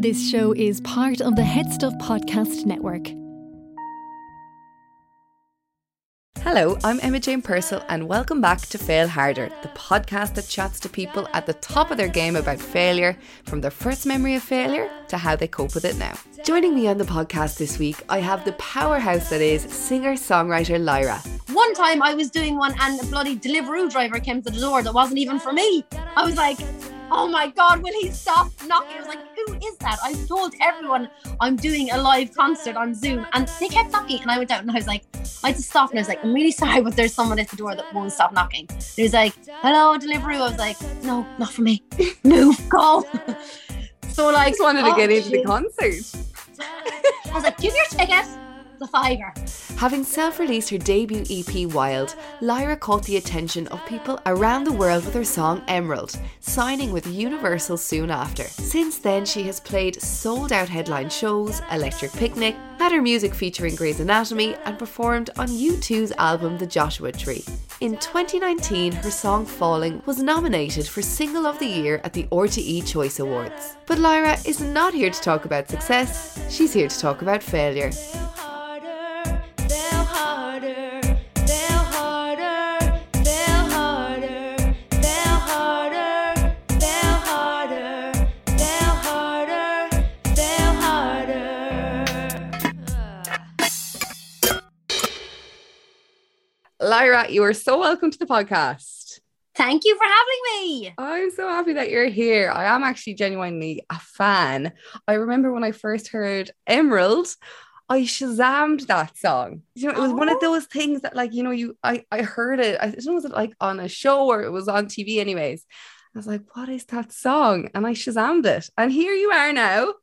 This show is part of the HeadStuff Podcast Network. Hello, I'm Emma Jane Purcell, and welcome back to Fail Harder, the podcast that chats to people at the top of their game about failure, from their first memory of failure to how they cope with it now. Joining me on the podcast this week, I have the powerhouse that is singer songwriter Lyra. One time I was doing one, and a bloody Deliveroo driver came to the door that wasn't even for me. I was like, oh my god, will he stop knocking? I was like, who is that? I told everyone I'm doing a live concert on Zoom, and they kept knocking. And I went out and I was like, I just stopped and I was like, I'm really sorry, but there's someone at the door that won't stop knocking. And he was like, hello, Deliveroo. I was like, no, not for me. Move, go. so like, I just wanted to oh, get into the concert. I was like, give your ticket. The fiver. Having self released her debut EP Wild, Lyra caught the attention of people around the world with her song Emerald, signing with Universal soon after. Since then, she has played sold out headline shows, Electric Picnic, had her music featuring Grey's Anatomy, and performed on U2's album The Joshua Tree. In 2019, her song Falling was nominated for Single of the Year at the RTE Choice Awards. But Lyra is not here to talk about success, she's here to talk about failure. Lyra, you are so welcome to the podcast. Thank you for having me. I'm so happy that you're here. I am actually genuinely a fan. I remember when I first heard Emerald, I shazammed that song. You know, it was one of Oh. those things that, like, you know, you I, I heard it. I was it like on a show or it was on TV, anyways. I was like, what is that song? And I shazammed it. And here you are now. And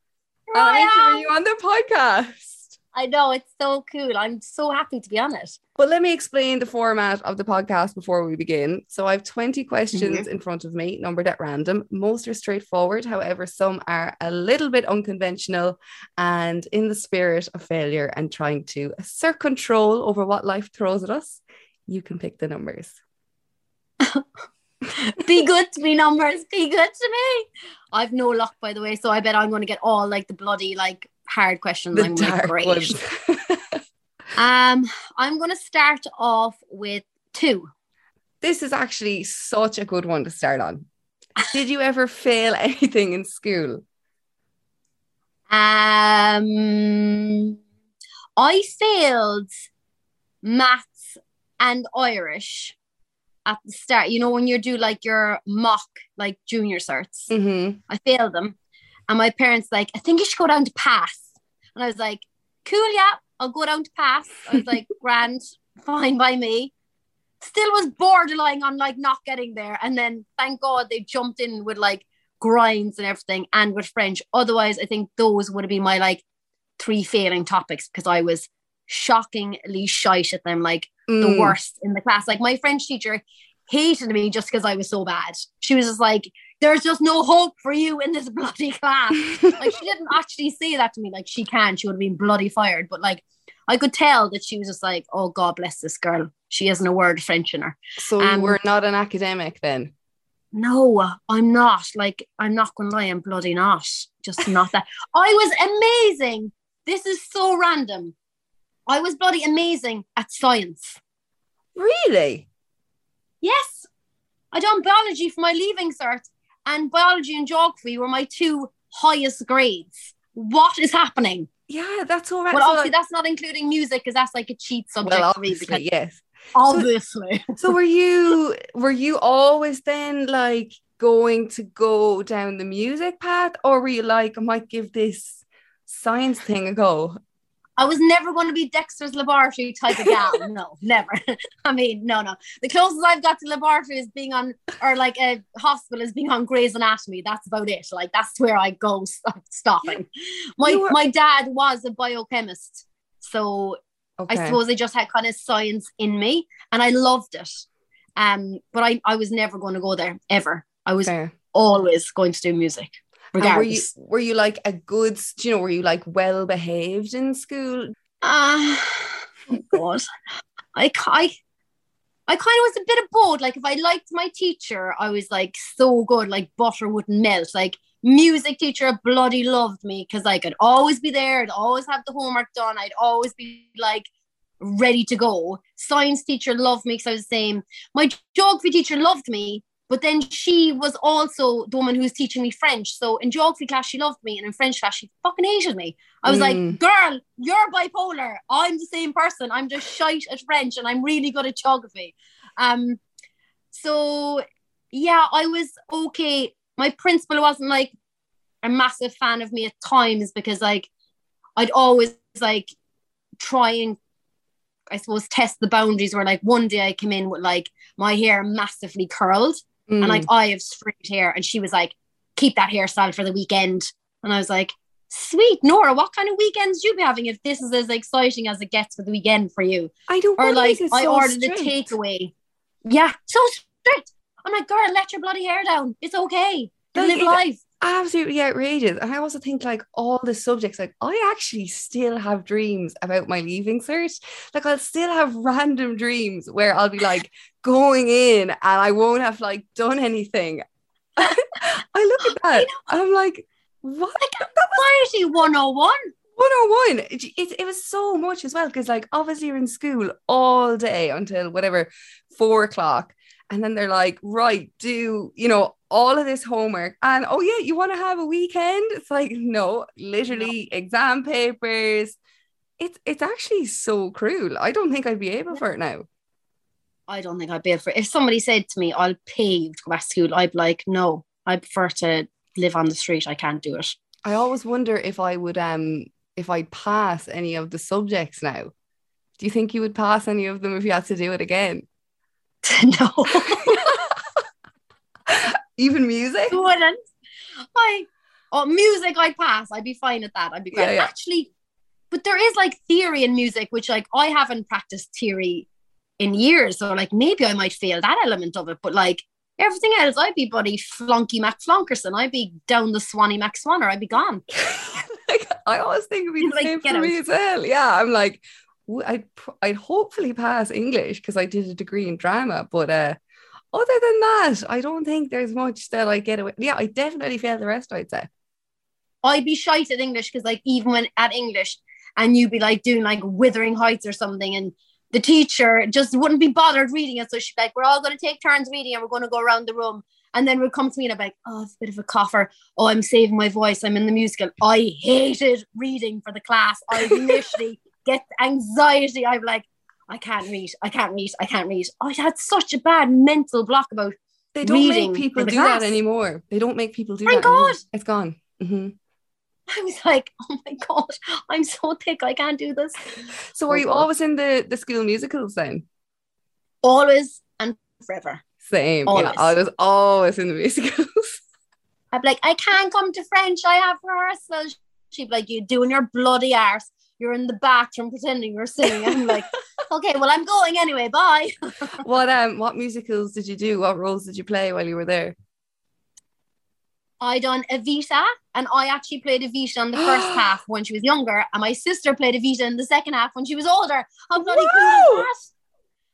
I'm I you on the podcast. I know it's so cool. I'm so happy to be on it. But let me explain the format of the podcast before we begin. So I have 20 questions Mm-hmm. in front of me, numbered at random. Most are straightforward. However, some are a little bit unconventional and in the spirit of failure and trying to assert control over what life throws at us. You can pick the numbers. Be good to me, numbers. Be good to me. I've no luck, by the way, so I bet I'm going to get all like the bloody like hard questions. The I'm like, great. Um, I'm going to start off with two. this is actually such a good one to start on. Did you ever fail anything in school? Um, I failed maths and Irish at the start. You know when you do like your mock like junior certs. Mm-hmm. I failed them. And my parents like, I think you should go down to pass. And I was like, cool, yeah, I'll go down to pass. I was like, grand, fine by me. Still was borderline on like not getting there. And then thank God they jumped in with like grinds and everything and with French. Otherwise, I think those would have been my like three failing topics because I was shockingly shite at them, like the Mm. worst in the class. Like my French teacher hated me just because I was so bad. She was just like, there's just no hope for you in this bloody class. like she didn't actually say that to me. Like she can, she would have been bloody fired. But like I could tell that she was just like, oh God bless this girl. She hasn't a word French in her. So you Um, were not an academic then? No, I'm not. Like, I'm not gonna lie, I'm bloody not. Just not that. I was amazing. This is so random. I was bloody amazing at science. Really? Yes. I done biology for my leaving cert, and biology and geography were my two highest grades. What is happening? Yeah, that's all right. So, obviously, that's not including music, because that's like a cheat subject well, obviously, Because yes. obviously, So were you were you always then like going to go down the music path, or were you like, I might give this science thing a go? I was never going to be Dexter's laboratory type of gal. No, never. I mean, no, no. The closest I've got to laboratory is being on, or like a hospital is being on Grey's Anatomy. That's about it. Like that's where I go stop, stopping. My were- my dad was a biochemist, so Okay. I suppose I just had kind of science in me, and I loved it. Um, but I I was never going to go there ever. I was Fair. always going to do music, And were you were you like a good, do you know, were you like well behaved in school? Ah, oh God. I, I, I kind of was a bit of both. Like if I liked my teacher, I was like so good, like butter wouldn't melt. Like music teacher bloody loved me because I could always be there, I'd always have the homework done, I'd always be like ready to go. Science teacher loved me because I was the same. My geography teacher loved me, but then she was also the woman who was teaching me French. So in geography class, she loved me, and in French class, she fucking hated me. I was Mm. like, girl, you're bipolar. I'm the same person. I'm just shite at French and I'm really good at geography. Um, so yeah, I was okay. My principal wasn't like a massive fan of me at times because like I'd always like try and I suppose test the boundaries where like one day I came in with like my hair massively curled Mm. and like I have straight hair and she was like keep that hairstyle for the weekend. And I was like sweet Nora what kind of weekends you be having if this is as exciting as it gets for the weekend for you? I don't or like I so ordered strict? a takeaway. Yeah so strict. I'm like girl let your bloody hair down. It's okay. Like, live life absolutely outrageous. And I also think like all the subjects, like I actually still have dreams about my leaving cert. Like I'll still have random dreams where I'll be like going in and I won't have like done anything. I look at that. I'm like, what? Society 101 101 it, it, it was so much as well because like obviously you're in school all day until whatever four o'clock and then they're like right do you know all of this homework. And oh yeah you want to have a weekend? It's like no literally exam papers. It's it's actually so cruel. I don't think i'd be able for it now. I don't think I'd be able for it. If somebody said to me I'll pay to go back to school I'd be like no I prefer to live on the street. I can't do it. I always wonder if i would um if i'd pass any of the subjects now. Do you think you would pass any of them if you had to do it again no. Even music? I wouldn't? I oh music I'd pass. I'd be fine at that. I'd be great. Yeah, yeah. actually but there is like theory in music which like I haven't practiced theory in years. So like maybe I might fail that element of it. But like everything else I'd be buddy flunky Mac Flunkerson. I'd be down the Swanee Mac Swanner. I'd be gone. Like, I always think it'd be the Like, same for me as well. Yeah, I'm like, I'd I'd hopefully pass English because I did a degree in drama, but uh, other than that, I don't think there's much that I get away. Yeah, I definitely fail the rest. I'd say. I'd be shite at English because like even when at English and you'd be like doing like Wuthering Heights or something and the teacher just wouldn't be bothered reading it. So she'd be like, we're all going to take turns reading and we're going to go around the room. And then would come to me and I'd be like, oh, it's a bit of a cougher. Oh, I'm saving my voice. I'm in the musical. I hated reading for the class. I literally get anxiety. I'm like, I can't read. I can't read. I can't read. I had such a bad mental block about They don't make people do class. that anymore. They don't make people do Thank that. anymore. God. It's gone. Mhm. I was like, oh my God, I'm so thick. I can't do this. So, were Oh, you God. always in the the school musicals then? Always and forever. Same. Yeah, Always. I was always in the musicals. I'd be like, I can't come to French. I have rehearsal. She'd be like, you doing your bloody arse. You're in the bathroom pretending you're singing. I'm like, okay, well, I'm going anyway. Bye. what um what musicals did you do? What roles did you play while you were there? I done Evita, and I actually played Evita in the first half when she was younger, and my sister played Evita in the second half when she was older. How bloody cool is that?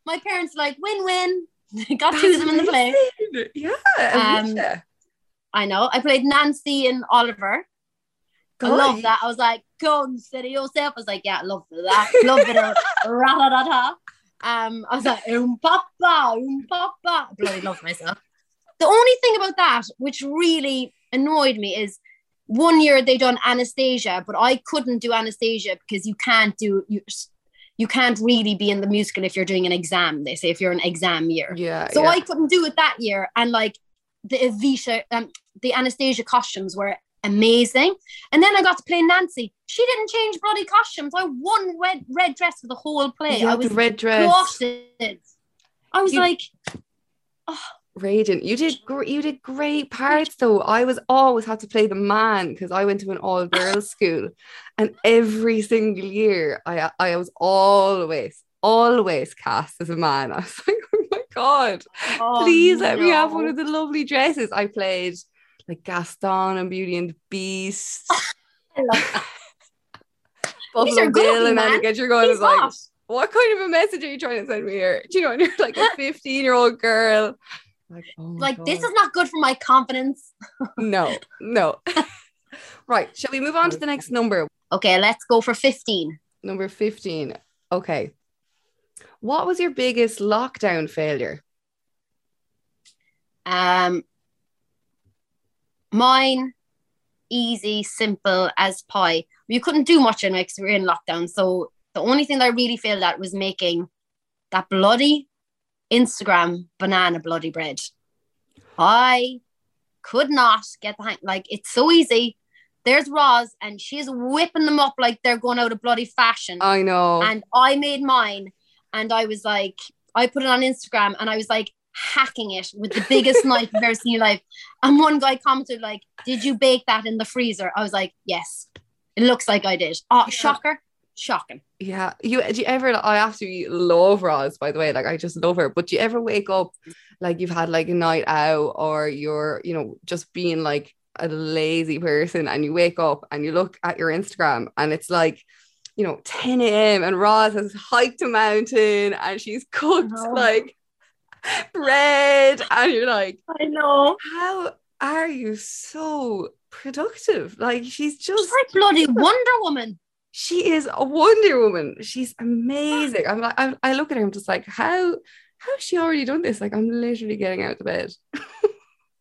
My parents like win-win. Got two of them in the play. Yeah. Um, I know. I played Nancy and Oliver. I love that. I was like, consider yourself. I was like, yeah, I love that. Love it. Um, I was like, um papa, um papa. I bloody love myself. The only thing about that, which really annoyed me, is one year they done Anastasia, but I couldn't do Anastasia because you can't do you you can't really be in the musical if you're doing an exam. They say if you're an exam year. Yeah. So yeah. I couldn't do it that year. And like the Evita, um, the Anastasia costumes were amazing. And then I got to play Nancy. She didn't change bloody costumes. I won red red dress for the whole play. You I was red dress. exhausted. I was You- like, oh. Radiant. You did gr- you did great parts though. I was always had to play the man because I went to an all girls school, and every single year I I was always always cast as a man. I was like, oh my god, oh, please let me have one of the lovely dresses. I played like Gaston and Beauty and the Beast, I love that. Buffalo are good Bill, and man. Annika. You're going He's is like, what kind of a message are you trying to send me here? Do you know, and you're like a 15 year old girl. Like, oh Like this is not good for my confidence. no, no. right. Shall we move on to the next number? Okay, let's go for 15. Number 15. Okay. What was your biggest lockdown failure? Um, mine, easy, simple as pie. You couldn't do much in it because we were in lockdown. So the only thing that I really failed at was making that bloody Instagram banana bloody bread. I could not get the hang. Like it's so easy. There's Roz, and she's whipping them up like they're going out of bloody fashion I know. and I made mine and I was like, I put it on Instagram and I was like hacking it with the biggest knife you've ever seen in your life. And one guy commented like, "Did you bake that in the freezer?" I was like, "Yes, it looks like I did." Oh, shocker, shocking. Yeah, you do you ever? I absolutely love Roz, by the way. Like I just love her. But do you ever wake up like you've had like a night out, or you're, you know, just being like a lazy person, and you wake up and you look at your Instagram, and it's like, you know, 10 a.m. and Roz has hiked a mountain and she's cooked know. like bread, and you're like, I know. how are you so productive? Like she's just Just like bloody Wonder Woman. she is a Wonder Woman. She's amazing. I'm like, I, I look at her, I'm just like, how, how has she already done this? Like, I'm literally getting out of bed.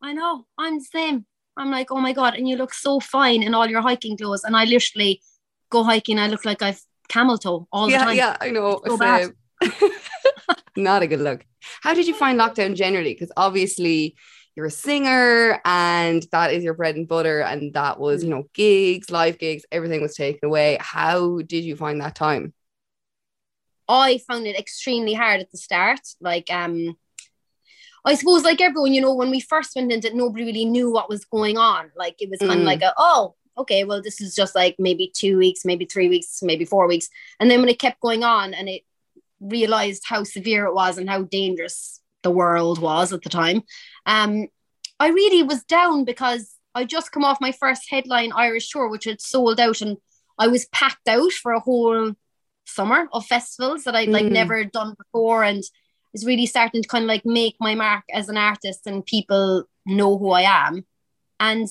I know. I'm the same. I'm like, oh my god, and you look so fine in all your hiking clothes. And I literally go hiking. I look like I've camel toe all the yeah, time. yeah, I know. So bad. Not a good look. How did you find lockdown generally? Because obviously you're a singer and that is your bread and butter, and that was, you know, gigs, live gigs, everything was taken away. How did you find that time? I found it extremely hard at the start. Like, um, I suppose, like everyone, you know, when we first went into it, nobody really knew what was going on. Like, it was kind Mm. of like, a, oh, okay, well, this is just like maybe two weeks, maybe three weeks, maybe four weeks. And then when it kept going on and it realized how severe it was and how dangerous the world was at the time, um, I really was down because I just come off my first headline Irish tour, which had sold out, and I was packed out for a whole summer of festivals that I'd like Mhm. never done before and is really starting to kind of like make my mark as an artist and people know who I am. And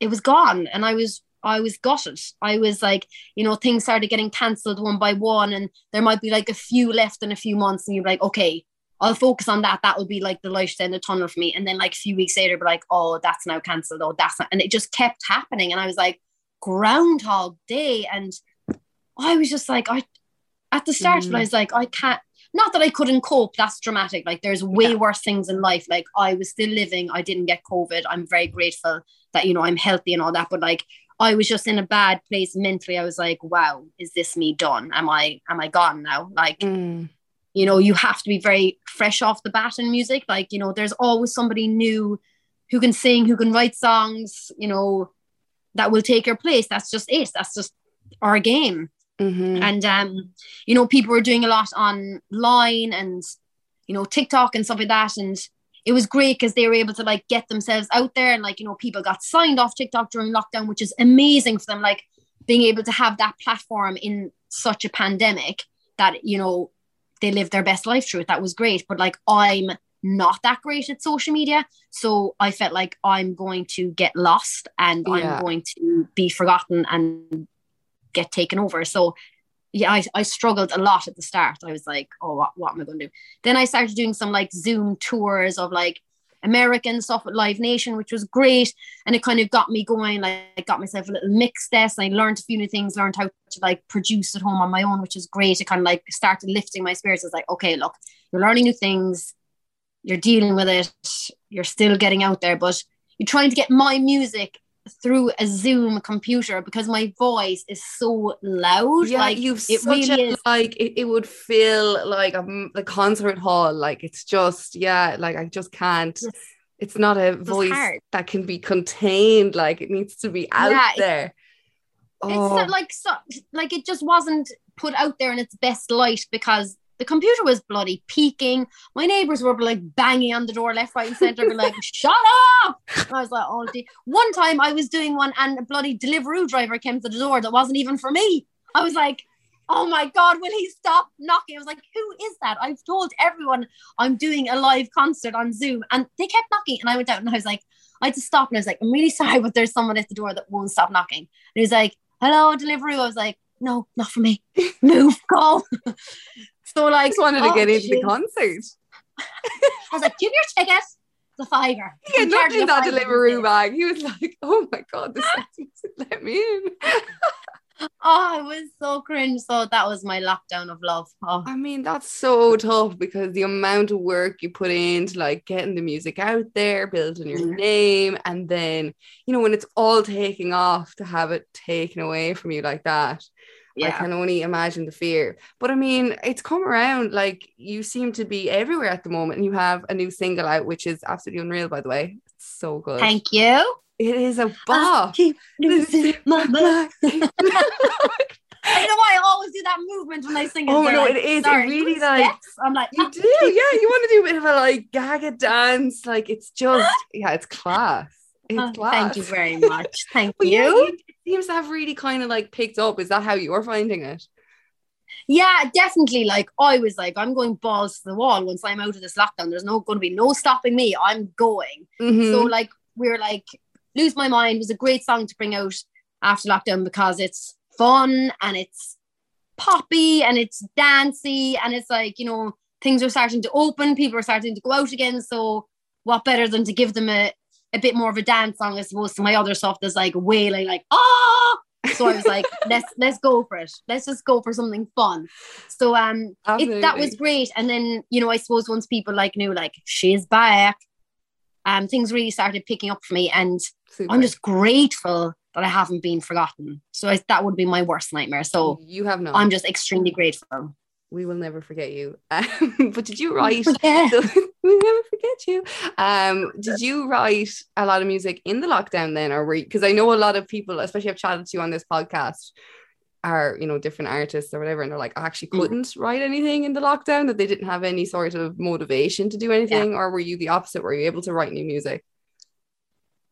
it was gone and I was I was gutted. I was like, you know, things started getting cancelled one by one and there might be like a few left in a few months and you're like, okay, I'll focus on that. That will be like the light at the end of the tunnel for me. And then like a few weeks later, be like, oh, that's now cancelled. Oh, that's not. And it just kept happening. And I was like, Groundhog Day. And I was just like, I at the start, Mm. but I was like, I can't not that I couldn't cope, that's dramatic. Like there's way Yeah. worse things in life. Like I was still living, I didn't get COVID. I'm very grateful that, you know, I'm healthy and all that. But like I was just in a bad place mentally. I was like, wow, is this me done? Am I am I gone now? Like Mm. you know you have to be very fresh off the bat in music like you know there's always somebody new who can sing who can write songs you know that will take your place that's just it that's just our game Mhm. and um you know people were doing a lot online and you know tiktok and stuff like that and it was great because they were able to like get themselves out there and like you know people got signed off tiktok during lockdown which is amazing for them like being able to have that platform in such a pandemic that you know they live their best life through it. That was great. But like i'm not that great at social media so i felt like i'm going to get lost and Yeah. i'm going to be forgotten and get taken over. So yeah I, I struggled a lot at the start. I was like oh what, what am i going to do? Then i started doing some like zoom tours of like american stuff with live nation which was great and it kind of got me going like got myself a little mix and i learned a few new things learned how to like produce at home on my own which is great. It kind of like started lifting my spirits. It's like okay look you're learning new things you're dealing with it you're still getting out there but you're trying to get my music through a zoom computer because my voice is so loud Yeah, like you've it such really a, is like it, it would feel like a m- the concert hall. Like it's just yeah, like I just can't. Yes. It's not a voice hard. that can be contained. Like it needs to be out Yeah, there. it's Oh, so, like so like it just wasn't put out there in its best light because the computer was bloody peaking. My neighbors were like banging on the door left, right, and center, be like, "Shut up!" And I was like, "Oh." dear. One time I was doing one, and a bloody Deliveroo driver came to the door that wasn't even for me. I was like, oh my God, will he stop knocking? I was like, who is that? I've told everyone I'm doing a live concert on Zoom and they kept knocking. And I went out and I was like, I had to stop and I was like, I'm really sorry, but there's someone at the door that won't stop knocking. And he was like, hello, Deliveroo. I was like, no, not for me. Move, go. So I like, just wanted to oh, get into the concert. I was like, give your ticket. the fiver. Nothing charging in that Deliveroo bag. He was like, oh my God, this is let me in. Oh, I was so cringe. So that was my lockdown of love. Oh, I mean, that's so tough because the amount of work you put into like getting the music out there, building your Mhm. name, and then you know when it's all taking off to have it taken away from you like that. I can only imagine the fear. But I mean, it's come around. Like you seem to be everywhere at the moment, and you have a new single out, which is absolutely unreal, by the way. It's so good. Thank you. It is a bop. my oh I know why I always do that movement when I sing. Oh, no, like, it is. It really, like- steps?" I'm like, You do, yeah. You want to do a bit of a like gaga dance. Like it's just, yeah, it's class. It's "Oh, thank you very much. Thank But yeah, you. it seems to have really kind of like picked up. Is that how you're finding it? Yeah, definitely. Like I was like, I'm going balls to the wall once I'm out of this lockdown. There's no going to be no stopping me. I'm going. Mhm. So like we are like, lose my mind was a great song to bring out after lockdown because it's fun and it's poppy and it's dancey and it's like you know things are starting to open. People are starting to go out again. So what better than to give them a a bit more of a dance song as opposed to my other stuff that's like wailing like ah. So I was like, let's let's go for it. Let's just go for something fun. So um it, that was great. And then, you know, I suppose once people like knew like she's back, um, things really started picking up for me. And Super. I'm just grateful that I haven't been forgotten. So I, that would be my worst nightmare. So you have not. I'm just extremely grateful. we will never forget you. Um, but did you write? Yeah. We never forget you. Um, did you write a lot of music in the lockdown then, or were because I know a lot of people, especially I've chatted to you on this podcast, are you know different artists or whatever, and they're like, I actually Mm. couldn't write anything in the lockdown that they didn't have any sort of motivation to do anything, or were you the opposite? Were you able to write new music?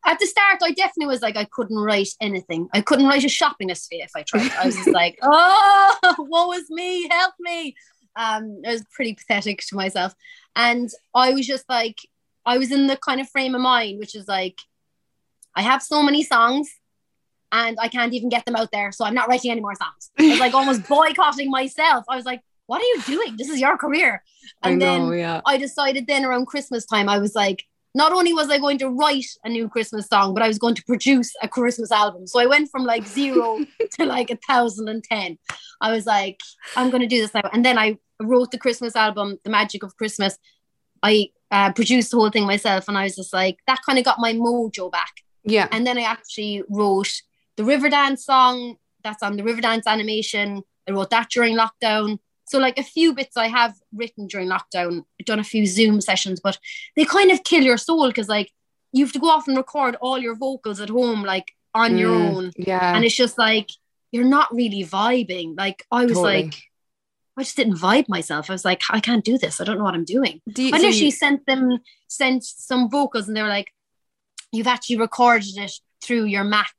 At the start, I definitely was like, I couldn't write anything. I couldn't write a shopping list if I tried. I was just like, oh, woe is me, help me. Um, I was pretty pathetic to myself. And I was just like, I was in the kind of frame of mind, which is like, I have so many songs and I can't even get them out there. So I'm not writing any more songs. I was like almost boycotting myself. I was like, what are you doing? This is your career. And I then yeah. I decided then around Christmas time, I was like, not only was I going to write a new Christmas song, but I was going to produce a Christmas album. So I went from like zero to like a thousand and ten. I was like, I'm going to do this now. And then I wrote the Christmas album, The Magic of Christmas. I uh, produced the whole thing myself. And I was just like, that kind of got my mojo back. Yeah. And then I actually wrote the Riverdance song that's on the Riverdance animation. I wrote that during lockdown. So like a few bits I have written during lockdown, done a few Zoom sessions, but they kind of kill your soul because like you have to go off and record all your vocals at home, like on your Mm, own. Yeah. And it's just like you're not really vibing. Like I was Totally. like, I just didn't vibe myself. I was like, I can't do this. I don't know what I'm doing. Do you, I so literally you- sent them sent some vocals and they were like, You've actually recorded it through your Mac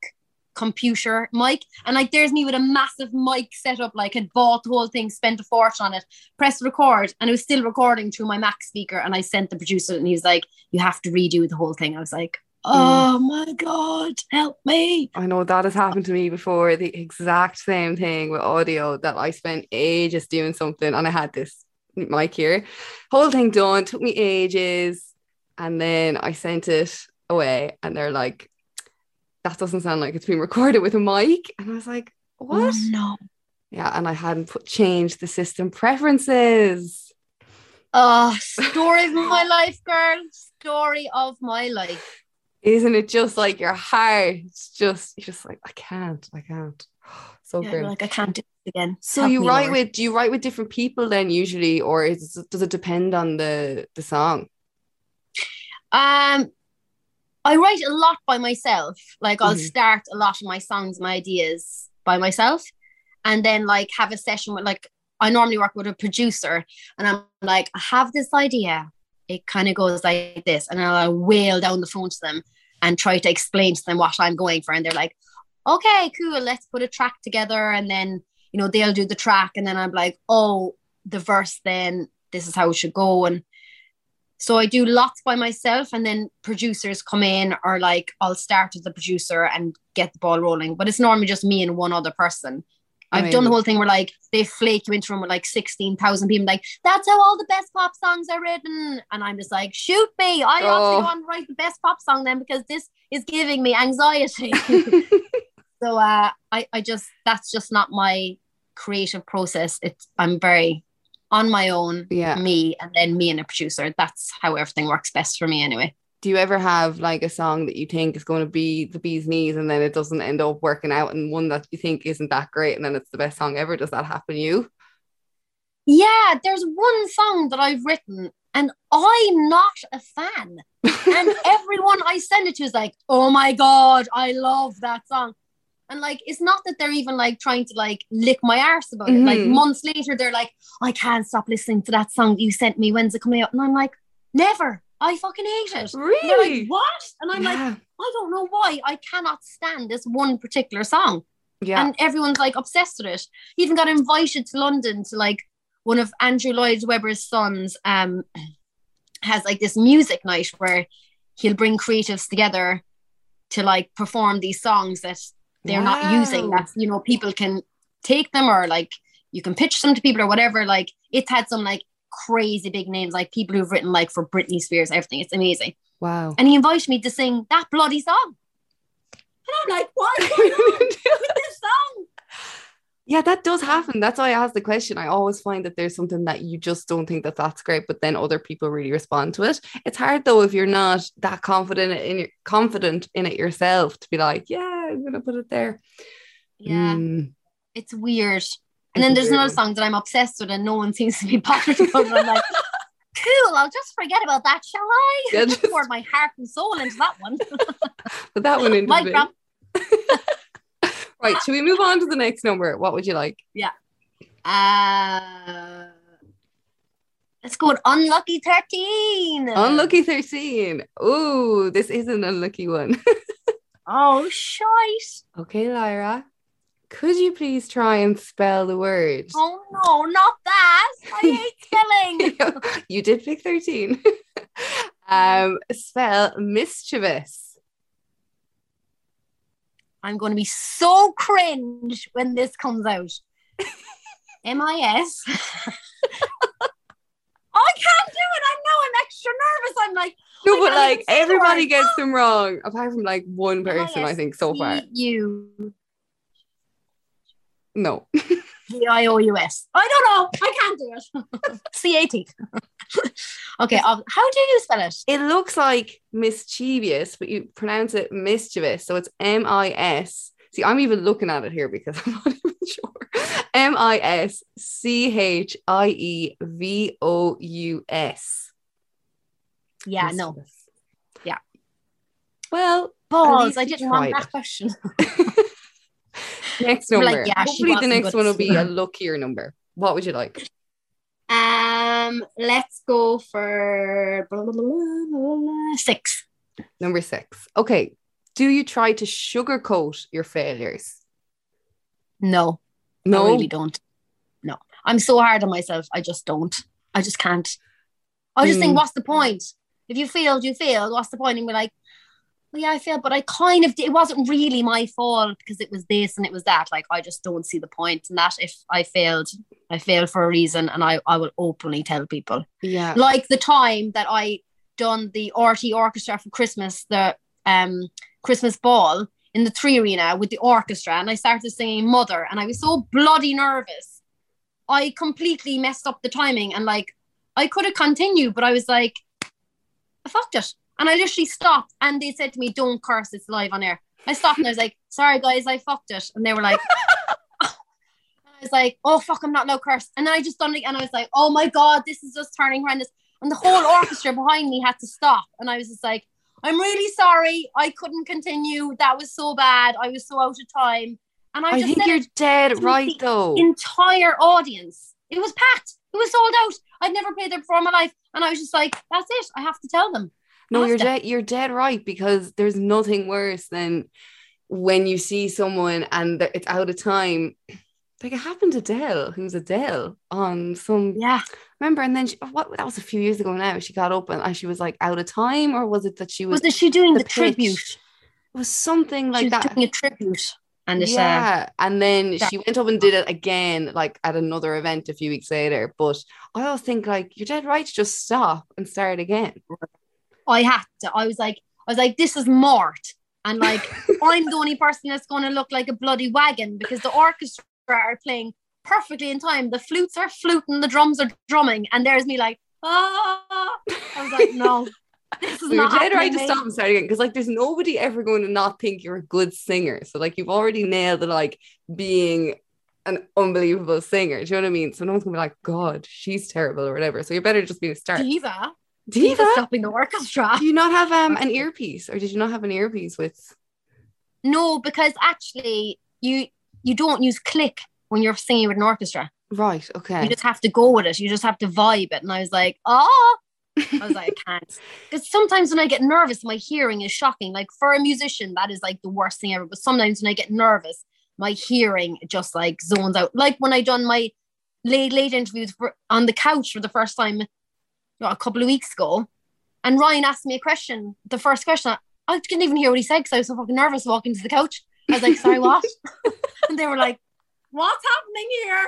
computer mic. And like there's me with a massive mic set up, like had bought the whole thing, spent a fortune on it, pressed record, and it was still recording through my Mac speaker. And I sent the producer and he was like, You have to redo the whole thing. I was like, mm. Oh my God, help me. I know that has happened to me before. The exact same thing with audio that I spent ages doing something and I had this mic here. Whole thing done, took me ages. And then I sent it away and they're like, that doesn't sound like it's been recorded with a mic. And I was like, what? Oh, no. Yeah. And I hadn't put changed the system preferences. Oh, story of my life, girl. Story of my life. Isn't it just like your heart? It's just, you're just like, I can't, I can't. So Yeah, grim. like, I can't do it again. So Help you write Lord. with do you write with different people then usually or is, does it depend on the the song? Um, I write a lot by myself. Like I'll Mhm. start a lot of my songs, my ideas by myself, and then like have a session with like I normally work with a producer, and I'm like, I have this idea. It kind of goes like this, and I'll wail down the phone to them and try to explain to them what I'm going for, and they're like, okay, cool, let's put a track together, and then you know, they'll do the track and then I'm like, oh, the verse then this is how it should go. And so I do lots by myself and then producers come in or like I'll start as the producer and get the ball rolling. But it's normally just me and one other person. I've done the whole thing where like they flake you into a room with like 16,000 people like that's how all the best pop songs are written and I'm just like shoot me I Oh. obviously want to write the best pop song then because this is giving me anxiety so uh I, I just that's just not my creative process it's I'm very on my own Yeah. me and then me and a producer that's how everything works best for me anyway Do you ever have like a song that you think is going to be the bee's knees and then it doesn't end up working out and one that you think isn't that great and then it's the best song ever? Does that happen to you? yeah there's one song that I've written and I'm not a fan and everyone I send it to is like, oh my god, I love that song. And like, it's not that they're even like trying to like lick my arse about it. Like Mhm. months later, they're like, I can't stop listening to that song that you sent me. When's it coming out? And I'm like, never. I fucking hate it. Really? like, what? And I'm like. I don't know why. I cannot stand this one particular song. yeah. And everyone's like obsessed with it. He even got invited to London to like one of Andrew Lloyd Webber's sons um has like this music night where he'll bring creatives together to like perform these songs that they're not using that you know people can take them or like you can pitch them to people or whatever like it's had some like crazy big names like people who've written like for Britney Spears everything it's amazing Wow. and he invited me to sing that bloody song and I'm like what is going on with this song Yeah, that does happen. That's why I asked the question. I always find that there's something that you just don't think that that's great, but then other people really respond to it. It's hard though if you're not that confident in your confident in it yourself to be like, yeah, I'm gonna put it there. yeah Mm, it's weird. It's And then there's weird another song that I'm obsessed with, and no one seems to be bothered about it. I'm like, cool, I'll just forget about that, shall I? Yeah, just pour my heart and soul into that one. Put that one in. Mic drop. Right, should we move on to the next number? What would you like? Yeah. Uh, let's go with Unlucky 13. Unlucky 13. Oh, this is an unlucky one. Oh, shite. okay, Lyra. Could you please try and spell the word? Oh, no, not that. I hate spelling. you did pick 13. um, spell mischievous. I'm going to be so cringe when this comes out. M-I-S. I can't it. I I'm extra nervous. I'm like, No, but like everybody gets them wrong, apart from like one person, I think, so far. You. No. V-I-O-U-S. I don't know. I can't do it. C-A-T. okay. um, how do you spell it? It looks like mischievous, but you pronounce it mischievous. So it's M I S. See, I'm even looking at it here because I'm not even sure. M I S C H I E V O U S. Yeah, no. Yeah. Well, Balls. I didn't want that question. next number. like, yeah, Hopefully, the next one will be a luckier number. What would you like? Um, let's go for blah, blah, blah, six. Number six. Okay. Do you try to sugarcoat your failures? No, No. I really don't. No, I'm so hard on myself. I just don't. I just can't. I just Hmm. think, what's the point? If you failed, you failed. What's the point? And we're like, well, yeah, I failed, but I kind of did. It wasn't really my fault because it was this and it was that. Like, I just don't see the point in that. If I failed, I failed for a reason, and I, I will openly tell people. Yeah. Like the time that I done the RTE orchestra for Christmas, the um Christmas ball in the 3Arena with the orchestra, and I started singing Mother, and I was so bloody nervous. I completely messed up the timing, and like I could have continued, but I was like, I fucked it, and I literally stopped, and they said to me, "Don't curse, it's live on air." I stopped, and I was like, "Sorry guys, I fucked it," and they were like. And I was like, oh fuck, I'm not no curse. And then I just done it and I was like, oh my god, this is just turning horrendous. And the whole orchestra behind me had to stop. And I was just like, I'm really sorry. I couldn't continue. That was so bad. I was so out of time. And I, I just think you're dead right though. entire audience. It was packed. It was sold out. I'd never played there before in my life. And I was just like, that's it. I have to tell them. No, you're to. dead. You're dead right because there's nothing worse than when you see someone and it's out of time. Like it happened to Dell, who's Adele, on some Yeah. remember, and then she, what that was a few years ago now. She got up and, and she was like out of time, or was it that she was? Was she doing the the, tribute? it was something like was that. doing a tribute. And uh, yeah, and then she went up and did it again, like at another event a few weeks later. But I always think like you're dead right to just stop and start again. I had to. I was like, I was like, this is Mort. And like, I'm the only person that's going to look like a bloody wagon because the orchestra are playing perfectly in time. The flutes are fluting, the drums are drumming, and there's me like, ah. I was like, no, So you're not dead right to stop and start again because like there's nobody ever going to not think you're a good singer. So like you've already nailed the like being an unbelievable singer. Do you know what I mean? So no one's gonna be like, God, she's terrible or whatever. So you're better just be a start. Diva. Diva, Diva stopping the orchestra. do you not have um an earpiece or did you not have an earpiece with? No, because actually, you you don't use click when you're singing with an orchestra. Right. Okay. You just have to go with it. You just have to vibe it. And I was like, oh, I was like, I can't. Because sometimes when I get nervous, my hearing is shocking. Like for a musician, that is like the worst thing ever. But sometimes when I get nervous, my hearing just like zones out. Like when I done my late late interviews for, on the couch for the first time you know, a couple of weeks ago, and Ryan asked me a question. The first question, I didn't even hear what he said because I was so fucking nervous walking to the couch. I was like, sorry, what? and they were like, what's happening here?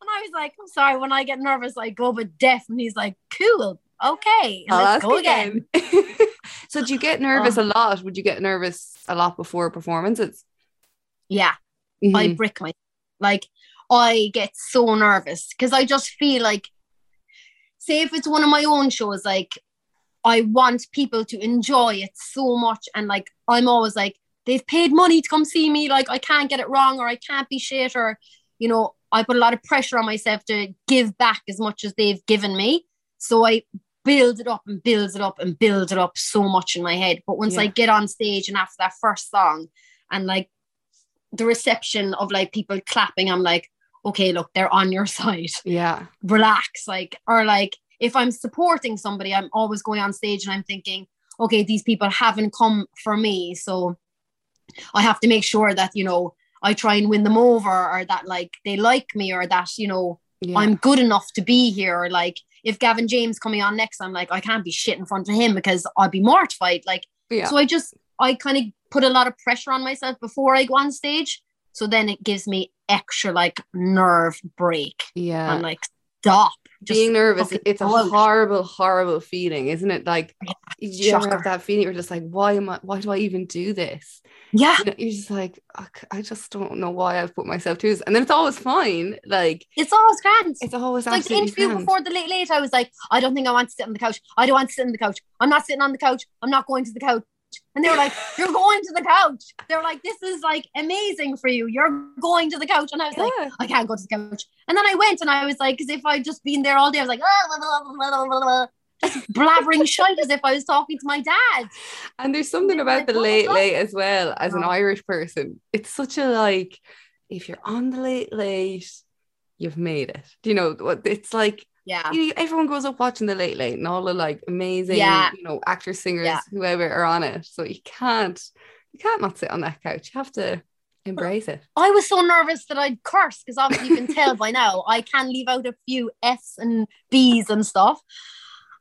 And I was like, I'm sorry, when I get nervous, I go but deaf. And he's like, cool, okay, I'll let's ask go again. so do you get nervous Oh. a lot? Would you get nervous a lot before performances? Yeah, I Mhm. brick my like I get so nervous because I just feel like say if it's one of my own shows, like I want people to enjoy it so much and like I'm always like they've paid money to come see me, like I can't get it wrong or I can't be shit or you know, I put a lot of pressure on myself to give back as much as they've given me. So I build it up and build it up and build it up so much in my head. But once I get on stage and after that first song and like the reception of like people clapping, I'm like, okay, look, they're on your side. yeah. Relax. Like, or like if I'm supporting somebody, I'm always going on stage and I'm thinking, okay, these people haven't come for me. So I have to make sure that, you know, I try and win them over or that like they like me or that, you know, Yeah. I'm good enough to be here. Or like if Gavin James coming on next, I'm like, I can't be shit in front of him because I'd be mortified. Like, yeah. so I just I kind of put a lot of pressure on myself before I go on stage. So then it gives me extra like nerve break. yeah. I'm like, stop. Just being nervous it's a out. horrible horrible feeling isn't it like you shocker. have that feeling you're just like why am i why do i even do this Yeah. you know, you're just like i just don't know why i've put myself to this and then it's always fine like It's always grand. it's always like the interview grand. before the late late, I was like, I don't think I want to sit on the couch. I don't want to sit on the couch. I'm not sitting on the couch. I'm not going to the couch. And they were like, You're going to the couch. They were like, This is like amazing for you. You're going to the couch. And I was like, I can't go to the couch. And then I went and I was like, as if I'd just been there all day. I was like, "Ah, blah, blah, blah, blah, blah, blah," just blabbering shite as if I was talking to my dad. and there's something They're about the "Oh late late as well as an Oh. irish person it's such a like if you're on the late late you've made it do you know what it's like Yeah. you know, everyone grows up watching the late late and all the like amazing Yeah. you know actors singers Yeah. whoever are on it so you can't you can't not sit on that couch you have to embrace it I was so nervous that I'd curse because obviously you can tell by now I can leave out a few F's and B's and stuff.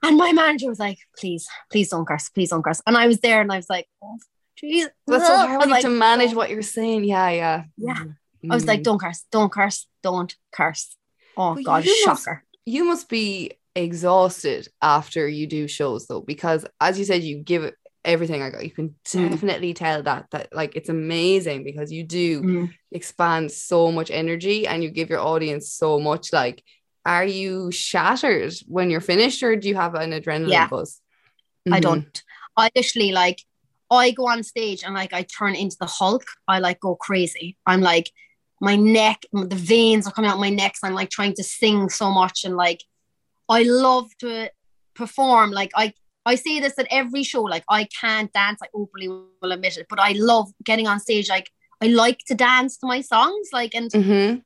And my manager was like, please, please don't curse, please don't curse. And I was there and I was like, oh, jeez. that's so hard was when you have like, to manage what you're saying yeah yeah Yeah. Mm. I was like, Mm. don't curse, don't curse, don't curse. Oh But God, shocker. You must be exhausted after you do shows though because as you said you give it everything i got you can Mm. definitely tell that that like it's amazing because you do Mm. expand so much energy and you give your audience so much like are you shattered when you're finished or do you have an adrenaline Yeah. buzz I Mhm. don't. I literally like I go on stage and like I turn into the Hulk. I like go crazy. I'm like my neck, the veins are coming out my neck. So I'm like trying to sing so much and like I love to perform. Like I I say this at every show. Like I can't dance. I openly will admit it, but I love getting on stage. Like I like to dance to my songs. Like and Mhm.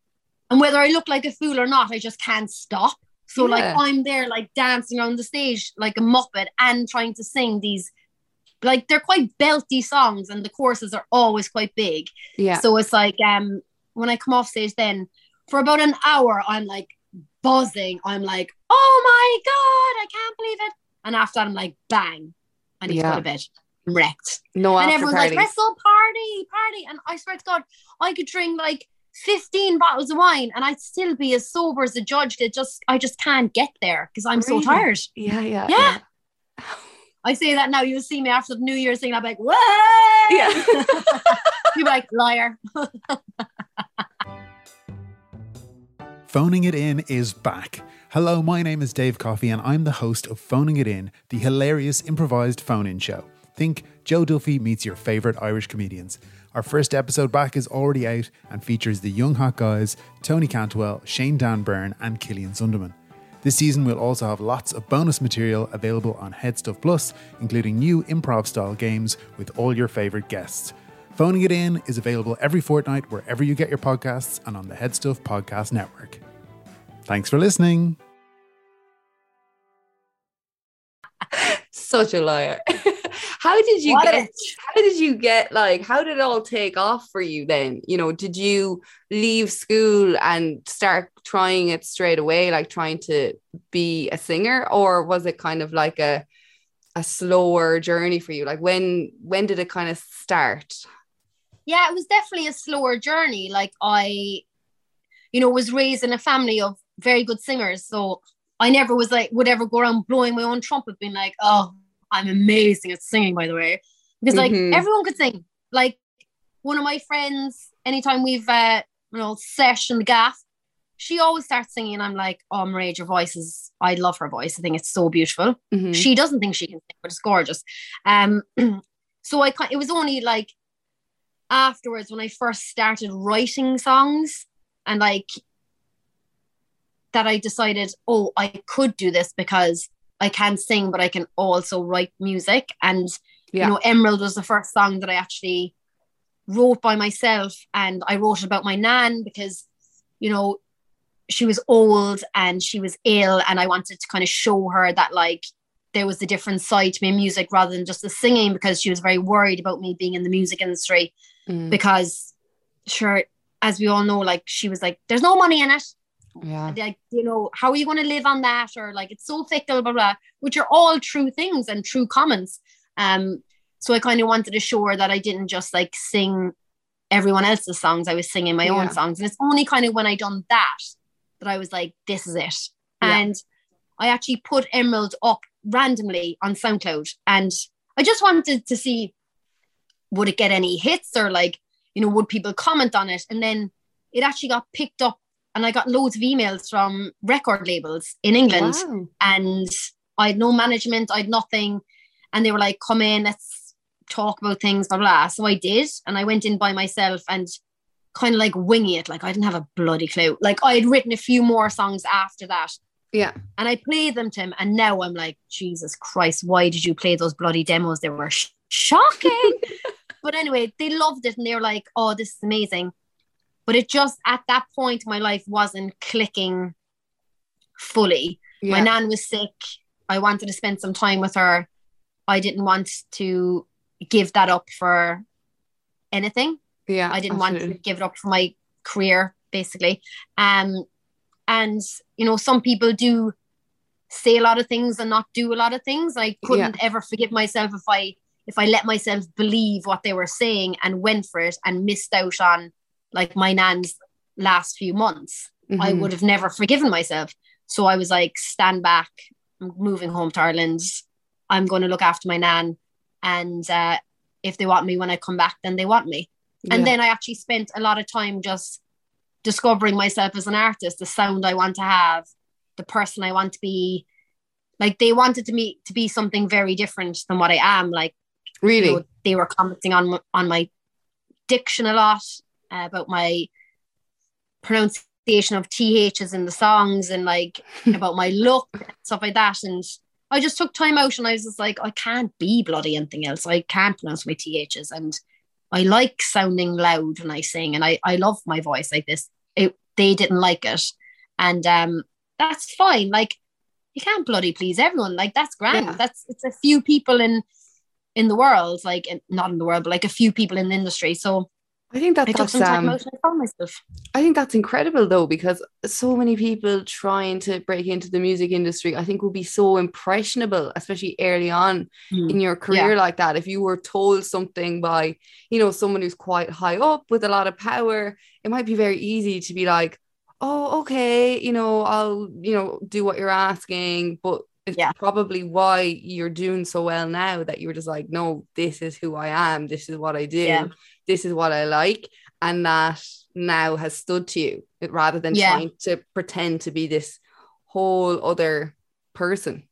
and whether I look like a fool or not, I just can't stop. So like I'm there like dancing on the stage like a muppet and trying to sing these like they're quite belty songs and the choruses are always quite big. yeah So it's like um when I come off stage then for about an hour, I'm like buzzing. I'm like, oh my God, I can't believe it. And after that, I'm like, bang, I need to Yeah. go to bed. I'm wrecked. No and everyone's parties. like, let's party, party. And I swear to God, I could drink like 15 bottles of wine and I'd still be as sober as a judge. That just I just can't get there because I'm Really? so tired. yeah, yeah, Yeah. I say that now. You'll see me after the New Year's thing. I'm like, what? Yeah. You're like, liar. Phoning It In is back. Hello, my name is Dave Coffey, and I'm the host of Phoning It In, the hilarious improvised phone in show. Think Joe Duffy meets your favourite Irish comedians. Our first episode back is already out and features the young hot guys Tony Cantwell, Shane Dan Byrne, and Killian Sundermann. This season, we'll also have lots of bonus material available on HeadStuff Plus, including new improv style games with all your favourite guests. Phoning It In is available every fortnight wherever you get your podcasts and on the HeadStuff Podcast Network. Thanks for listening. Such a liar. how did you What a get how did you get like how did it all take off for you then? You know, did you leave school and start trying it straight away, like trying to be a singer, or was it kind of like a a slower journey for you? Like when when did it kind of start? Yeah, it was definitely a slower journey. Like I, you know, was raised in a family of very good singers. So I never was like, would ever go around blowing my own trumpet, being like, oh, I'm amazing at singing, by the way. Because like Mhm. everyone could sing. Like one of my friends, anytime we've uh, you know, sesh in the gaff, she always starts singing. And I'm like, oh, Maria, your voice is, I love her voice. I think it's so beautiful Mhm. she doesn't think she can sing, but it's gorgeous. Um, so I it was only like afterwards when I first started writing songs and like that I decided, oh, I could do this because I can sing, but I can also write music. And Yeah. you know, Emerald was the first song that I actually wrote by myself, and I wrote about my nan because you know she was old and she was ill, and I wanted to kind of show her that like there was a different side to my music rather than just the singing because she was very worried about me being in the music industry Mm, because sure as we all know like she was like there's no money in it. Yeah. like you know how are you going to live on that? Or like it's so fickle blah blah which are all true things and true comments. Um so i kind of wanted to show her that i didn't just like sing everyone else's songs. I was singing my Yeah. own songs. And it's only kind of when i done that that i was like this is it. Yeah. and i actually put emerald up randomly on soundcloud. And i just wanted to see would it get any hits or like you know would people comment on it and then it actually got picked up and I got loads of emails from record labels in England Wow. and I had no management, I had nothing. And they were like, come in, let's talk about things, blah, blah. So I did. And I went in by myself and kind of like winging it. Like I didn't have a bloody clue. Like I had written a few more songs after that. Yeah. And I played them to him. And now I'm like, Jesus Christ, why did you play those bloody demos? They were sh- shocking. but anyway, they loved it and they were like, oh, this is amazing. But it just at that point, my life wasn't clicking fully. My nan was sick. I wanted to spend some time with her. I didn't want to give that up for anything. Yeah. I didn't want to give it up for my career, basically. Um, and you know, some people do say a lot of things and not do a lot of things. I couldn't ever forgive myself if I if I let myself believe what they were saying and went for it and missed out on like my nan's last few months. I Mhm. would have never forgiven myself. So I was like, stand back, I'm moving home to Ireland. I'm going to look after my nan. And uh, if they want me when I come back, then they want me. And then I actually spent a lot of time just discovering myself as an artist, the sound I want to have, the person I want to be. Like they wanted to me to be something very different than what I am. Like really. you know, they were commenting on on my diction a lot uh, about my pronunciation of ths in the songs and like about my look and stuff like that. And I just took time out and I was just like I can't be bloody anything else. I can't pronounce my ths and I like sounding loud when I sing and I I love my voice like this. It they didn't like it. And um that's fine. Like you can't bloody please everyone. Like that's grand. Yeah. that's it's a few people in in the world, like and not in the world, but like a few people in the industry. So I think that I that's um, I found myself. I think that's incredible though, because so many people trying to break into the music industry, I think would be so impressionable, especially early on in your career like that. If you were told something by, you know, someone who's quite high up with a lot of power, it might be very easy to be like, oh, okay, you know, I'll, you know, do what you're asking. But it's Yeah. probably why you're doing so well now that you were just like, no, this is who I am, this is what I do, Yeah. this is what I like. And that now has stood to you rather than Yeah. trying to pretend to be this whole other person.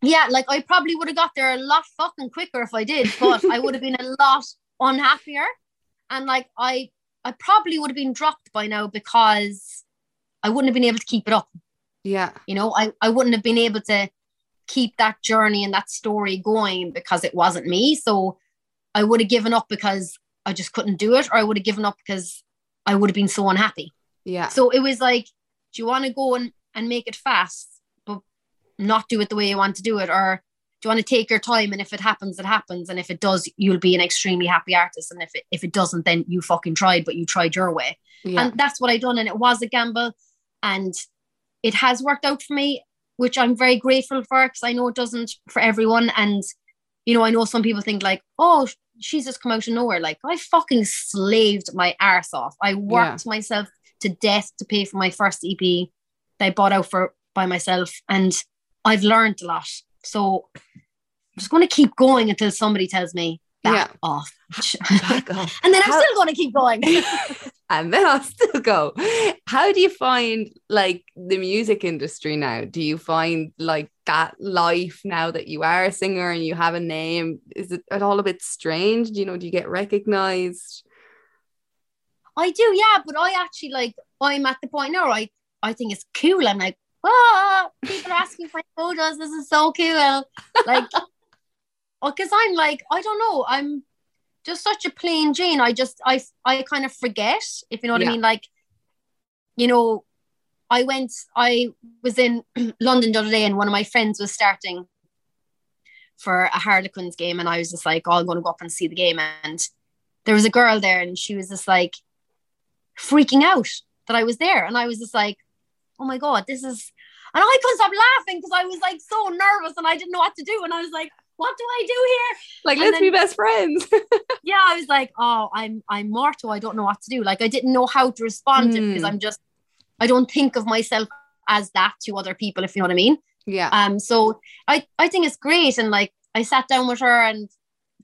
Yeah, like I probably would have got there a lot fucking quicker if I did, but I would have been a lot unhappier. And like I I probably would have been dropped by now because I wouldn't have been able to keep it up. Yeah. You know, I, I wouldn't have been able to keep that journey and that story going because it wasn't me. So I would have given up because I just couldn't do it, or I would have given up because I would have been so unhappy. Yeah. So it was like, do you want to go and, and make it fast, but not do it the way you want to do it? Or do you want to take your time and if it happens, it happens. And if it does, you'll be an extremely happy artist. And if it if it doesn't, then you fucking tried, but you tried your way. Yeah. And that's what I done. And it was a gamble. And it has worked out for me, which I'm very grateful for because I know it doesn't for everyone. And you know, I know some people think like, oh, she's just come out of nowhere. Like I fucking slaved my arse off. I worked myself to death to pay for my first EP that I bought out for by myself. And I've learned a lot. So I'm just going to keep going until somebody tells me back Yeah. off. Back off. and then I'm How- still going to keep going. and then I'll still go. How do you find like the music industry now? Do you find like that life now that you are a singer and you have a name? Is it at all a bit strange? Do you know, do you get recognized? I do, yeah, but I actually like I'm at the point now. I I think it's cool. I'm like, ah, people are asking for photos. This is so cool. Like, because I'm like, I don't know. I'm just such a plain Jane. I just I I kind of forget if you know what Yeah. I mean. Like, you know, I went. I was in London the other day, and one of my friends was starting for a Harlequins game, and I was just like, oh, I'm going to go up and see the game, and there was a girl there, and she was just like freaking out that I was there. And I was just like, oh my God, this is, and I couldn't stop laughing because I was like so nervous and I didn't know what to do. And I was like, what do I do here? Like, And let's be best friends. Yeah, I was like, oh, I'm, I'm mortal. I don't know what to do. Like, I didn't know how to respond to because Mm. I'm just, I don't think of myself as that to other people, if you know what I mean. yeah. Um, so I, I think it's great. And like I sat down with her and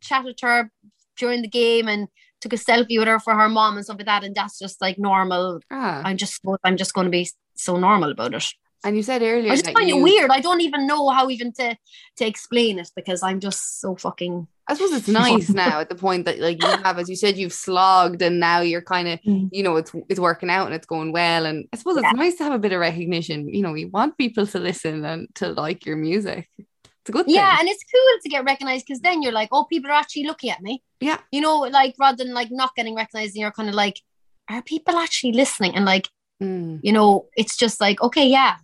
chatted to her during the game and took a selfie with her for her mom and stuff like that. And that's just like normal. Ah. I'm just I'm just gonna be so normal about it. And you said earlier I just find you, it weird. I don't even know how even to to explain it because I'm just so fucking I suppose it's nice now at the point that like you have, as you said, you've slogged and now you're kind of, Mm. you know, it's it's working out and it's going well. And I suppose Yeah. it's nice to have a bit of recognition. You know, you want people to listen and to like your music. It's a good thing. yeah, and it's cool to get recognized because then you're like, oh, people are actually looking at me. Yeah. You know, like rather than like not getting recognized, and you're kind of like, are people actually listening? And like, Mm. you know, it's just like, okay, yeah,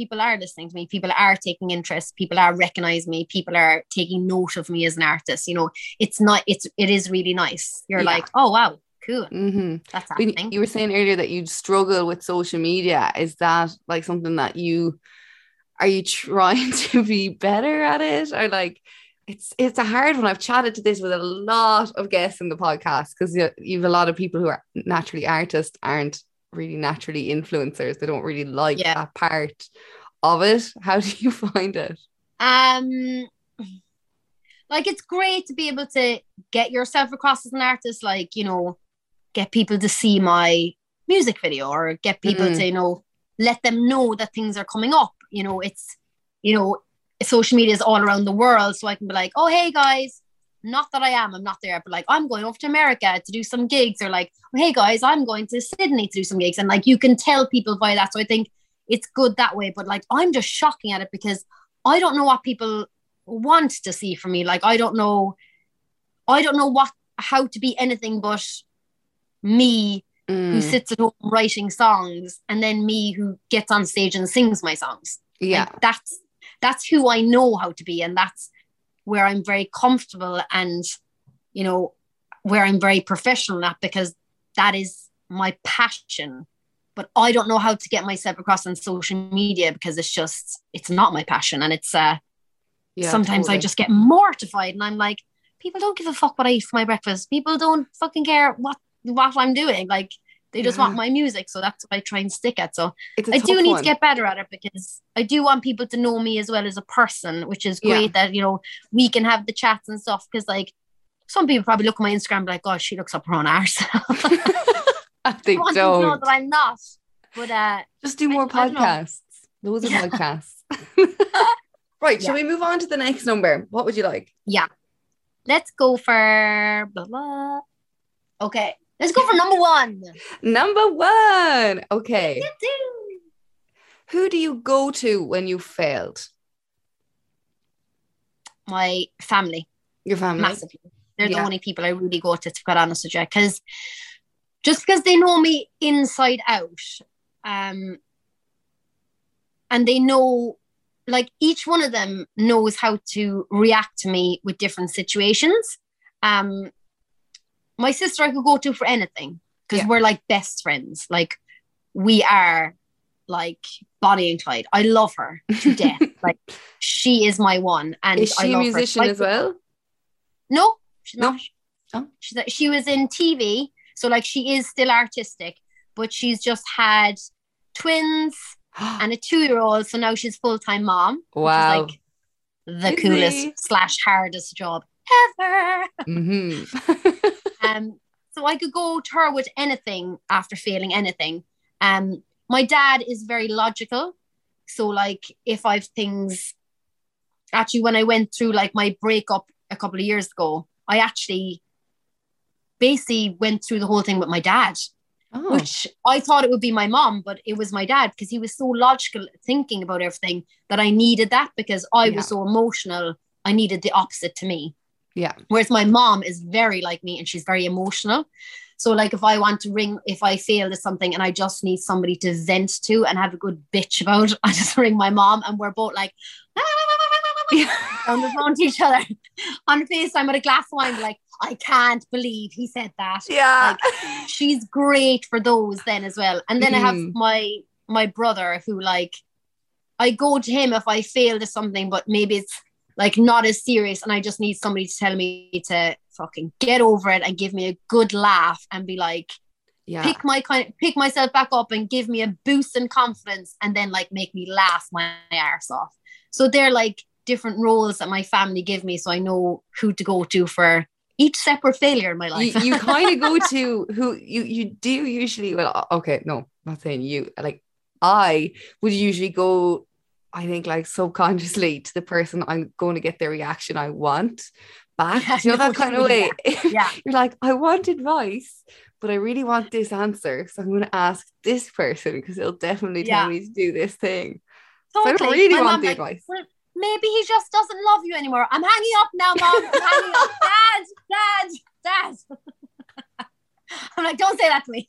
people are listening to me, people are taking interest, people are recognizing me, people are taking note of me as an artist. You know, it's not, it's, it is really nice. You're Yeah. like, oh, wow, cool. Mm-hmm. That's happening. you were saying earlier that you struggle with social media, is that like something that you are you trying to be better at it or like it's it's a hard one. I've chatted to this with a lot of guests in the podcast because you, you have a lot of people who are naturally artists aren't really naturally influencers. They don't really like Yeah. that part of it. How do you find it? um like it's great to be able to get yourself across as an artist like you know get people to see my music video or get people Mhm. to you know let them know that things are coming up you know it's you know social media is all around the world so i can be like oh hey guys not that i am i'm not there but like i'm going off to america to do some gigs or like hey guys i'm going to sydney to do some gigs and like you can tell people by that so i think it's good that way but like i'm just shocking at it because I don't know what people want to see from me. Like I don't know, I don't know what how to be anything but me who Mm, sits at home writing songs, and then me who gets on stage and sings my songs. yeah. Like, that's that's who I know how to be, and that's where I'm very comfortable. And you know, where I'm very professional at because that is my passion. But I don't know how to get myself across on social media because it's just it's not my passion. And it's uh Yeah, sometimes I just get mortified and I'm like, people don't give a fuck what I eat for my breakfast. People don't fucking care what what I'm doing. Like they just Yeah. want my music. So that's what I try and stick at. So I do need one. to get better at it because I do want people to know me as well as a person, which is Yeah. great that, you know, we can have the chats and stuff. Cause like some people probably look at my Instagram and be like, oh, she looks up her own arse. I them to know don't. that I'm not. But uh Just do more I don't podcasts. Loads of Yeah. podcasts. right. Shall we move on to the next number? What would you like? Yeah. Let's go for blah blah. Okay. Let's go for number one. Number one. Okay. Who do you go to when you failed? My family. Your family. massively. They're Yeah. the only people I really go to, to be quite honest with you. Because just because they know me inside out, um, and they know, like each one of them knows how to react to me with different situations. Um, my sister I could go to for anything because Yeah. we're like best friends. Like we are like Bonnie and Clyde. I love her to death. like she is my one, and Is she a musician Like, as well? no, she's No? not. Oh. She's she was in TV, so like she is still artistic, but she's just had twins and a two-year-old, so now she's full-time mom. wow. Which is like the Busy. coolest slash hardest job ever. hmm Um, so I could go to her with anything after failing anything. Um, my dad is very logical. So like if I've things actually when I went through like my breakup a couple of years ago, I actually basically went through the whole thing with my dad, oh. which I thought it would be my mom, but it was my dad because he was so logical thinking about everything that I needed that because I Yeah. was so emotional. I needed the opposite to me. Yeah. Whereas my mom is very like me and she's very emotional. So like if I want to ring, if I failed at something and I just need somebody to vent to and have a good bitch about, I just ring my mom and we're both like on the phone to each other on FaceTime with a glass of wine, like, I can't believe he said that. yeah. She's great for those then as well. And then I have Mhm. my my brother who like I go to him if I failed at something, but maybe it's like not as serious and I just need somebody to tell me to fucking get over it and give me a good laugh and be like yeah. pick my kind pick myself back up and give me a boost in confidence and then like make me laugh my arse off. So they're like different roles that my family give me so I know who to go to for each separate failure in my life. you, you kind of go to who you you do usually well okay no I'm not saying you like I would usually go I think like subconsciously to the person I'm going to get the reaction I want back Yeah, you know that kind of way mean, yeah. you're like I want advice but I really want this answer so I'm going to ask this person because they'll definitely tell me to do this thing so I don't really My want the like, advice "Well, maybe he just doesn't love you anymore. I'm hanging up now, mom. I'm hanging up. Dad, dad, dad. I'm like, don't say that to me.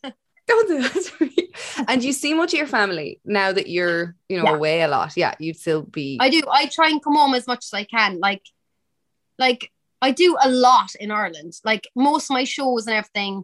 Don't do that. And you see much of your family now that you're, you know, Yeah. away a lot. Yeah, you'd still be. I do. I try and come home as much as I can. Like, like I do a lot in Ireland. Like most of my shows and everything,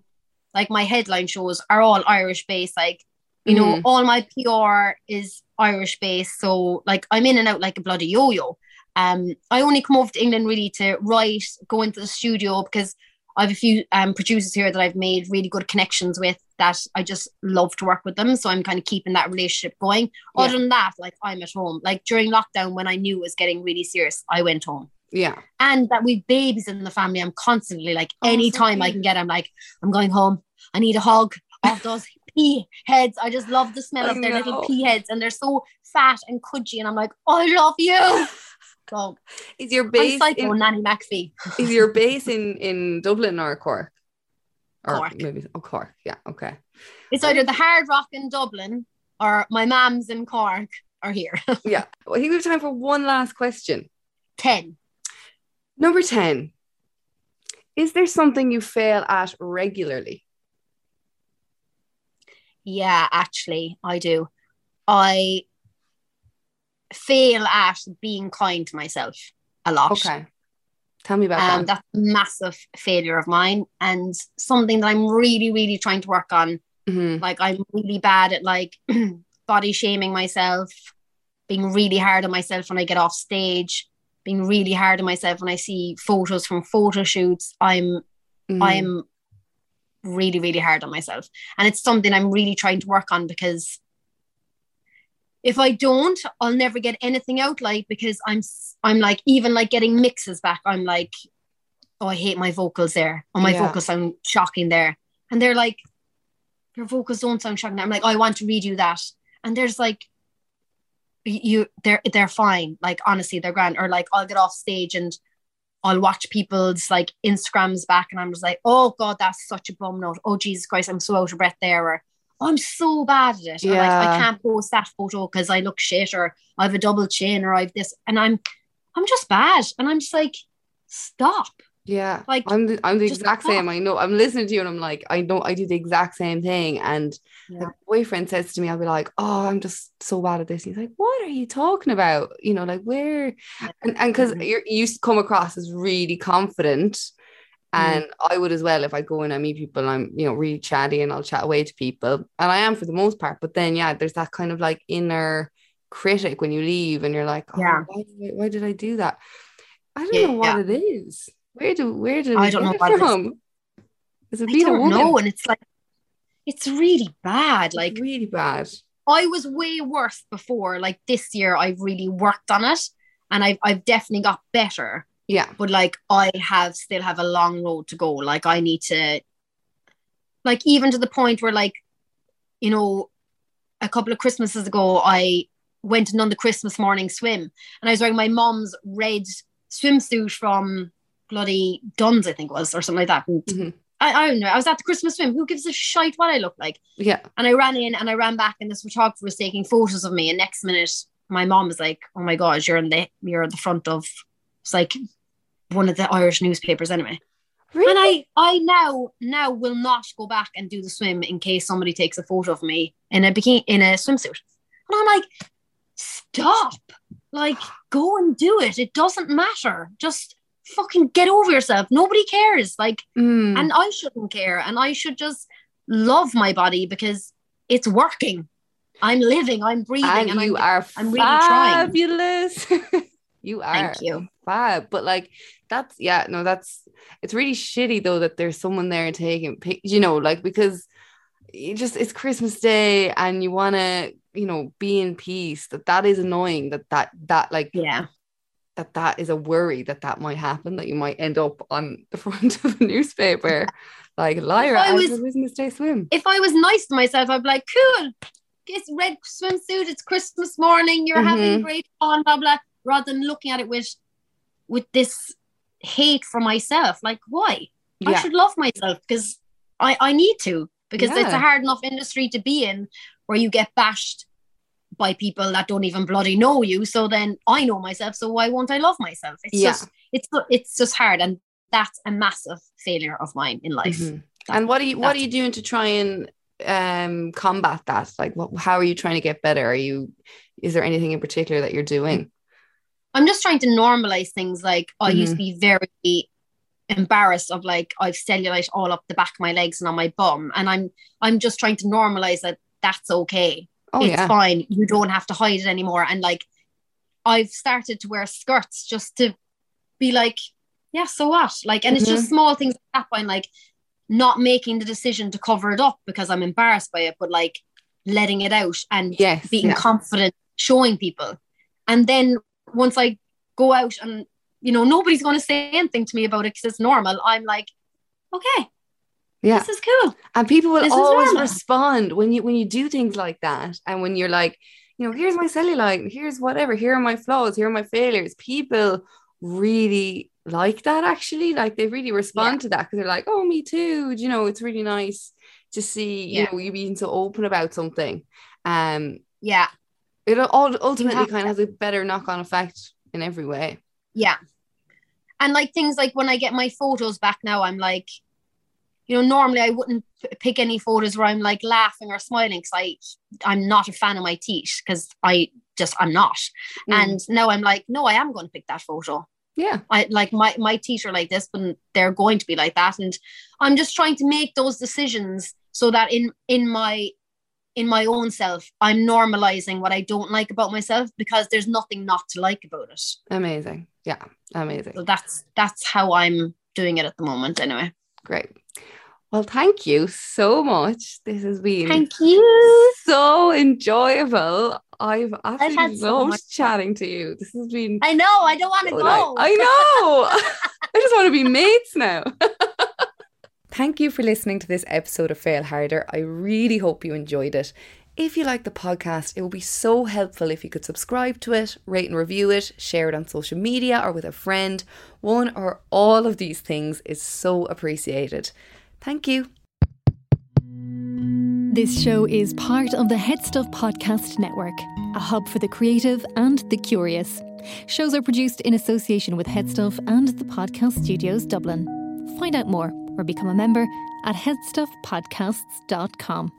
like my headline shows are all Irish based. Like, you know, Mhm. all my PR is Irish based. So like I'm in and out like a bloody yo-yo. Um, I only come over to England really to write, go into the studio because I have a few um, producers here that I've made really good connections with that I just love to work with them. So I'm kind of keeping that relationship going. Yeah. Other than that, like I'm at home. Like during lockdown when I knew it was getting really serious, I went home. yeah. And that with babies in the family, I'm constantly like Oh, so anytime I can get, I'm like, I'm going home. I need a hug of those pea heads. I just love the smell of their know. little pea heads, and they're so fat and cudgy. And I'm like, I love you. So Is your I'm base psycho in, Nanny McPhee. is your base in in Dublin or Cork? Or Cork. maybe oh Cork. Yeah. Okay. It's either the Hard Rock in Dublin or my mom's in Cork or here. Yeah. Well, I think we have time for one last question. Ten. Number ten. Is there something you fail at regularly? Yeah, actually, I do. I fail at being kind to myself a lot. Okay. Tell me about Um, that. that's a massive failure of mine and something that I'm really, really trying to work on. Mhm. Like I'm really bad at like body shaming myself, being really hard on myself when I get off stage, being really hard on myself when I see photos from photo shoots. I'm Mhm. I'm really, really hard on myself. And it's something I'm really trying to work on because if I don't, I'll never get anything out like because I'm I'm like even like getting mixes back. I'm like, oh, I hate my vocals there. Oh, my Yeah. vocals sound shocking there. And they're like, your vocals don't sound shocking. I'm like, oh, I want to redo that. And there's like you they're they're fine. Like honestly, they're grand. Or like I'll get off stage and I'll watch people's like Instagrams back and I'm just like, oh God, that's such a bum note. Oh Jesus Christ, I'm so out of breath there. Or "Oh, I'm so bad at it. Or like Yeah. I can't post that photo because I look shit or I have a double chin or I have this and I'm I'm just bad. And I'm just like, stop. Yeah, Like, I'm the, I'm the exact stop. same. I know. I'm listening to you, and I'm like, I know I do the exact same thing. And Yeah. like, boyfriend says to me, I'll be like, oh, I'm just so bad at this. He's like, what are you talking about? You know, like where? And and because you come across as really confident, Mm. and I would as well if I go and I meet people. I'm you know really chatty, and I'll chat away to people, and I am for the most part. But then yeah, there's that kind of like inner critic when you leave, and you're like, oh, Yeah. why, did I, why did I do that? I don't Yeah, know what yeah. it is. Where do where did I don't know what it it is. from? It I don't woman? know. And it's like, it's really bad. It's Like really bad. I was way worse before. Like this year, I've really worked on it, and I've I've definitely got better. Yeah. But like I have still have a long road to go. Like I need to, like even to the point where like, you know, a couple of Christmases ago, I went and done the Christmas morning swim, and I was wearing my mom's red swimsuit from bloody Dunnes, I think it was, or something like that. Mhm. I, I don't know. I was at the Christmas swim. Who gives a shite what I look like? Yeah. And I ran in and I ran back, and this photographer was taking photos of me. And next minute, my mom was like, "Oh my god, you're in the you're at the front of it's like one of the Irish newspapers anyway." Really? And I I now now will not go back and do the swim in case somebody takes a photo of me in a bikini in a swimsuit. And I'm like, stop! Like, go and do it. It doesn't matter. Just fucking get over yourself. Nobody cares. Like, Mm. and I shouldn't care. And I should just love my body because it's working. I'm living, I'm breathing, and, and, you I'm, are I'm really trying. you are Thank you. fab. But like that's yeah, no, that's it's really shitty though that there's someone there taking you know, like because you just it's Christmas Day and you want to, you know, be in peace. That that is annoying. That that that like Yeah. that that is a worry that that might happen. That you might end up on the front of a newspaper, like Lyra I was- Christmas Day swim. If I was nice to myself, I'd be like, cool. It's red swimsuit, it's Christmas morning, you're having Mhm. great fun, blah blah. Rather than looking at it with with this hate for myself. Like, why? I should love myself because I, I need to because it's a hard enough industry to be in where you get bashed by people that don't even bloody know you. So then I know myself, so why won't I love myself? It's Yeah. just it's it's just hard, and that's a massive failure of mine in life. Mhm. And what are you what are you doing to try and um combat that? Like what how are you trying to get better? Are you is there anything in particular that you're doing? I'm just trying to normalize things. Like I used Mm-hmm. to be very embarrassed of like I've cellulite all up the back of my legs and on my bum, and I'm I'm just trying to normalize that that's okay. Oh it's yeah. fine. You don't have to hide it anymore. And like, I've started to wear skirts just to be like, yeah, so what? Like, and it's Mm-hmm. just small things like that. I'm like, not making the decision to cover it up because I'm embarrassed by it, but like letting it out and Yes. being yeah. confident, showing people. And then once I go out and you know nobody's going to say anything to me about it because it's normal. I'm like, okay, Yeah. this is cool. And people will This always respond when you when you do things like that. And when you're like, you know, here's my cellulite, here's whatever, here are my flaws, here are my failures. People really like that actually. Like they really respond to that because they're like, oh, me too. You know, it's really nice to see, you Yeah. know, you being so open about something. Um, Yeah, it all ultimately kind of has a better knock-on effect in every way. Yeah. And like things like when I get my photos back now, I'm like, you know, normally I wouldn't pick any photos where I'm like laughing or smiling because I I'm not a fan of my teeth because I just I'm not. Mm. And now I'm like, no, I am going to pick that photo Yeah. I like my my teeth are like this, but they're going to be like that. And I'm just trying to make those decisions so that in in my in my own self, I'm normalizing what I don't like about myself because there's nothing not to like about it. Amazing. Yeah. Amazing. So that's that's how I'm doing it at the moment anyway. Great. Well, thank you so much. This has been Thank you. so enjoyable. I've absolutely so loved much chatting to you. This has been I know, I don't want to so go. nice. I know. I just want to be mates now. Thank you for listening to this episode of Fail Harder. I really hope you enjoyed it. If you like the podcast, it would be so helpful if you could subscribe to it, rate and review it, share it on social media or with a friend. One or all of these things is so appreciated. Thank you. This show is part of the HeadStuff Podcast Network, a hub for the creative and the curious. Shows are produced in association with HeadStuff and the Podcast Studios Dublin. Find out more or become a member at headstuffpodcasts.com.